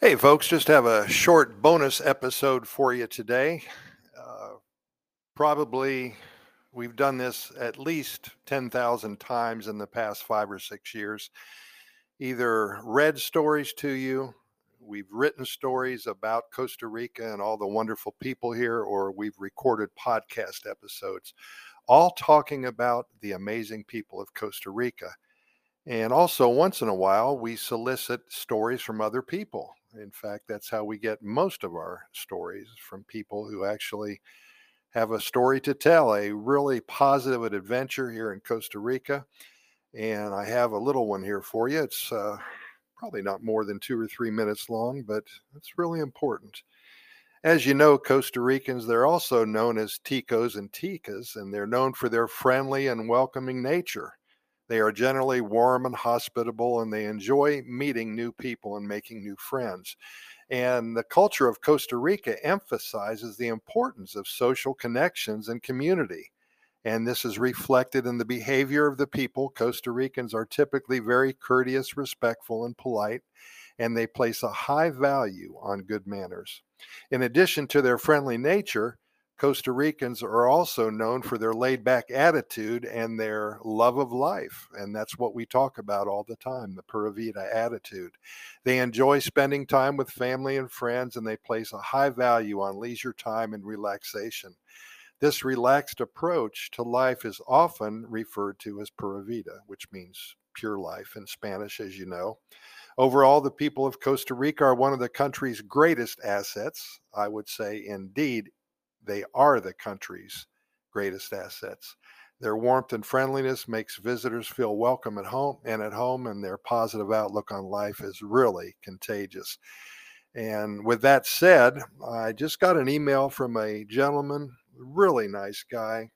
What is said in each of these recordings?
Hey, folks, just have a short bonus episode for you today. Uh, probably we've done this at least 10,000 times in the past five or six years. Either read stories to you, we've written stories about Costa Rica and all the wonderful people here, or we've recorded podcast episodes, all talking about the amazing people of Costa Rica. And also, once in a while, we solicit stories from other people in fact, that's how we get most of our stories from people who actually have a story to tell, a really positive adventure here in Costa Rica. And I have a little one here for you. It's uh, probably not more than two or three minutes long, but it's really important. As you know, Costa Ricans, they're also known as Ticos and Ticas, and they're known for their friendly and welcoming nature. They are generally warm and hospitable, and they enjoy meeting new people and making new friends. And the culture of Costa Rica emphasizes the importance of social connections and community. And this is reflected in the behavior of the people. Costa Ricans are typically very courteous, respectful, and polite, and they place a high value on good manners. In addition to their friendly nature, Costa Ricans are also known for their laid back attitude and their love of life. And that's what we talk about all the time the Pura Vida attitude. They enjoy spending time with family and friends, and they place a high value on leisure time and relaxation. This relaxed approach to life is often referred to as Pura Vida, which means pure life in Spanish, as you know. Overall, the people of Costa Rica are one of the country's greatest assets. I would say, indeed, they are the country's greatest assets. Their warmth and friendliness makes visitors feel welcome at home and at home, and their positive outlook on life is really contagious. And with that said, I just got an email from a gentleman, really nice guy,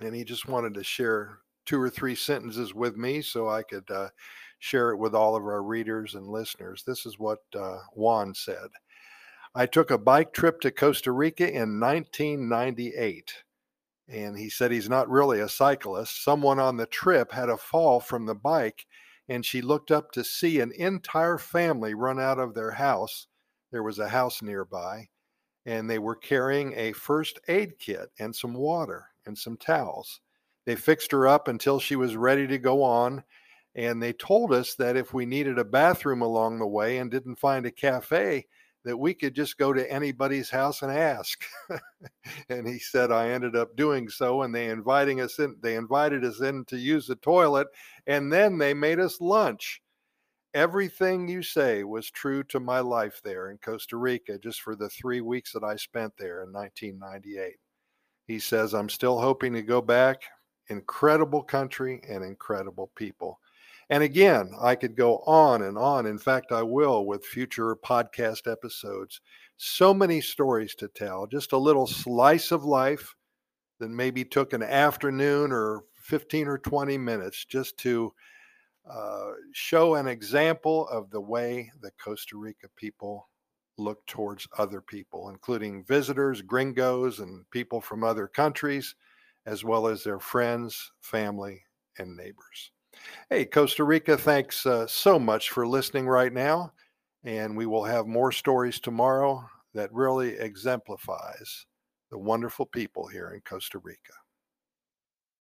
and he just wanted to share two or three sentences with me so I could uh, share it with all of our readers and listeners. This is what uh, Juan said. I took a bike trip to Costa Rica in 1998. And he said he's not really a cyclist. Someone on the trip had a fall from the bike, and she looked up to see an entire family run out of their house. There was a house nearby, and they were carrying a first aid kit and some water and some towels. They fixed her up until she was ready to go on, and they told us that if we needed a bathroom along the way and didn't find a cafe, that we could just go to anybody's house and ask. and he said I ended up doing so and they inviting us in they invited us in to use the toilet and then they made us lunch. Everything you say was true to my life there in Costa Rica just for the 3 weeks that I spent there in 1998. He says I'm still hoping to go back. Incredible country and incredible people. And again, I could go on and on. In fact, I will with future podcast episodes. So many stories to tell, just a little slice of life that maybe took an afternoon or 15 or 20 minutes just to uh, show an example of the way the Costa Rica people look towards other people, including visitors, gringos, and people from other countries, as well as their friends, family, and neighbors. Hey, Costa Rica, thanks uh, so much for listening right now. And we will have more stories tomorrow that really exemplifies the wonderful people here in Costa Rica.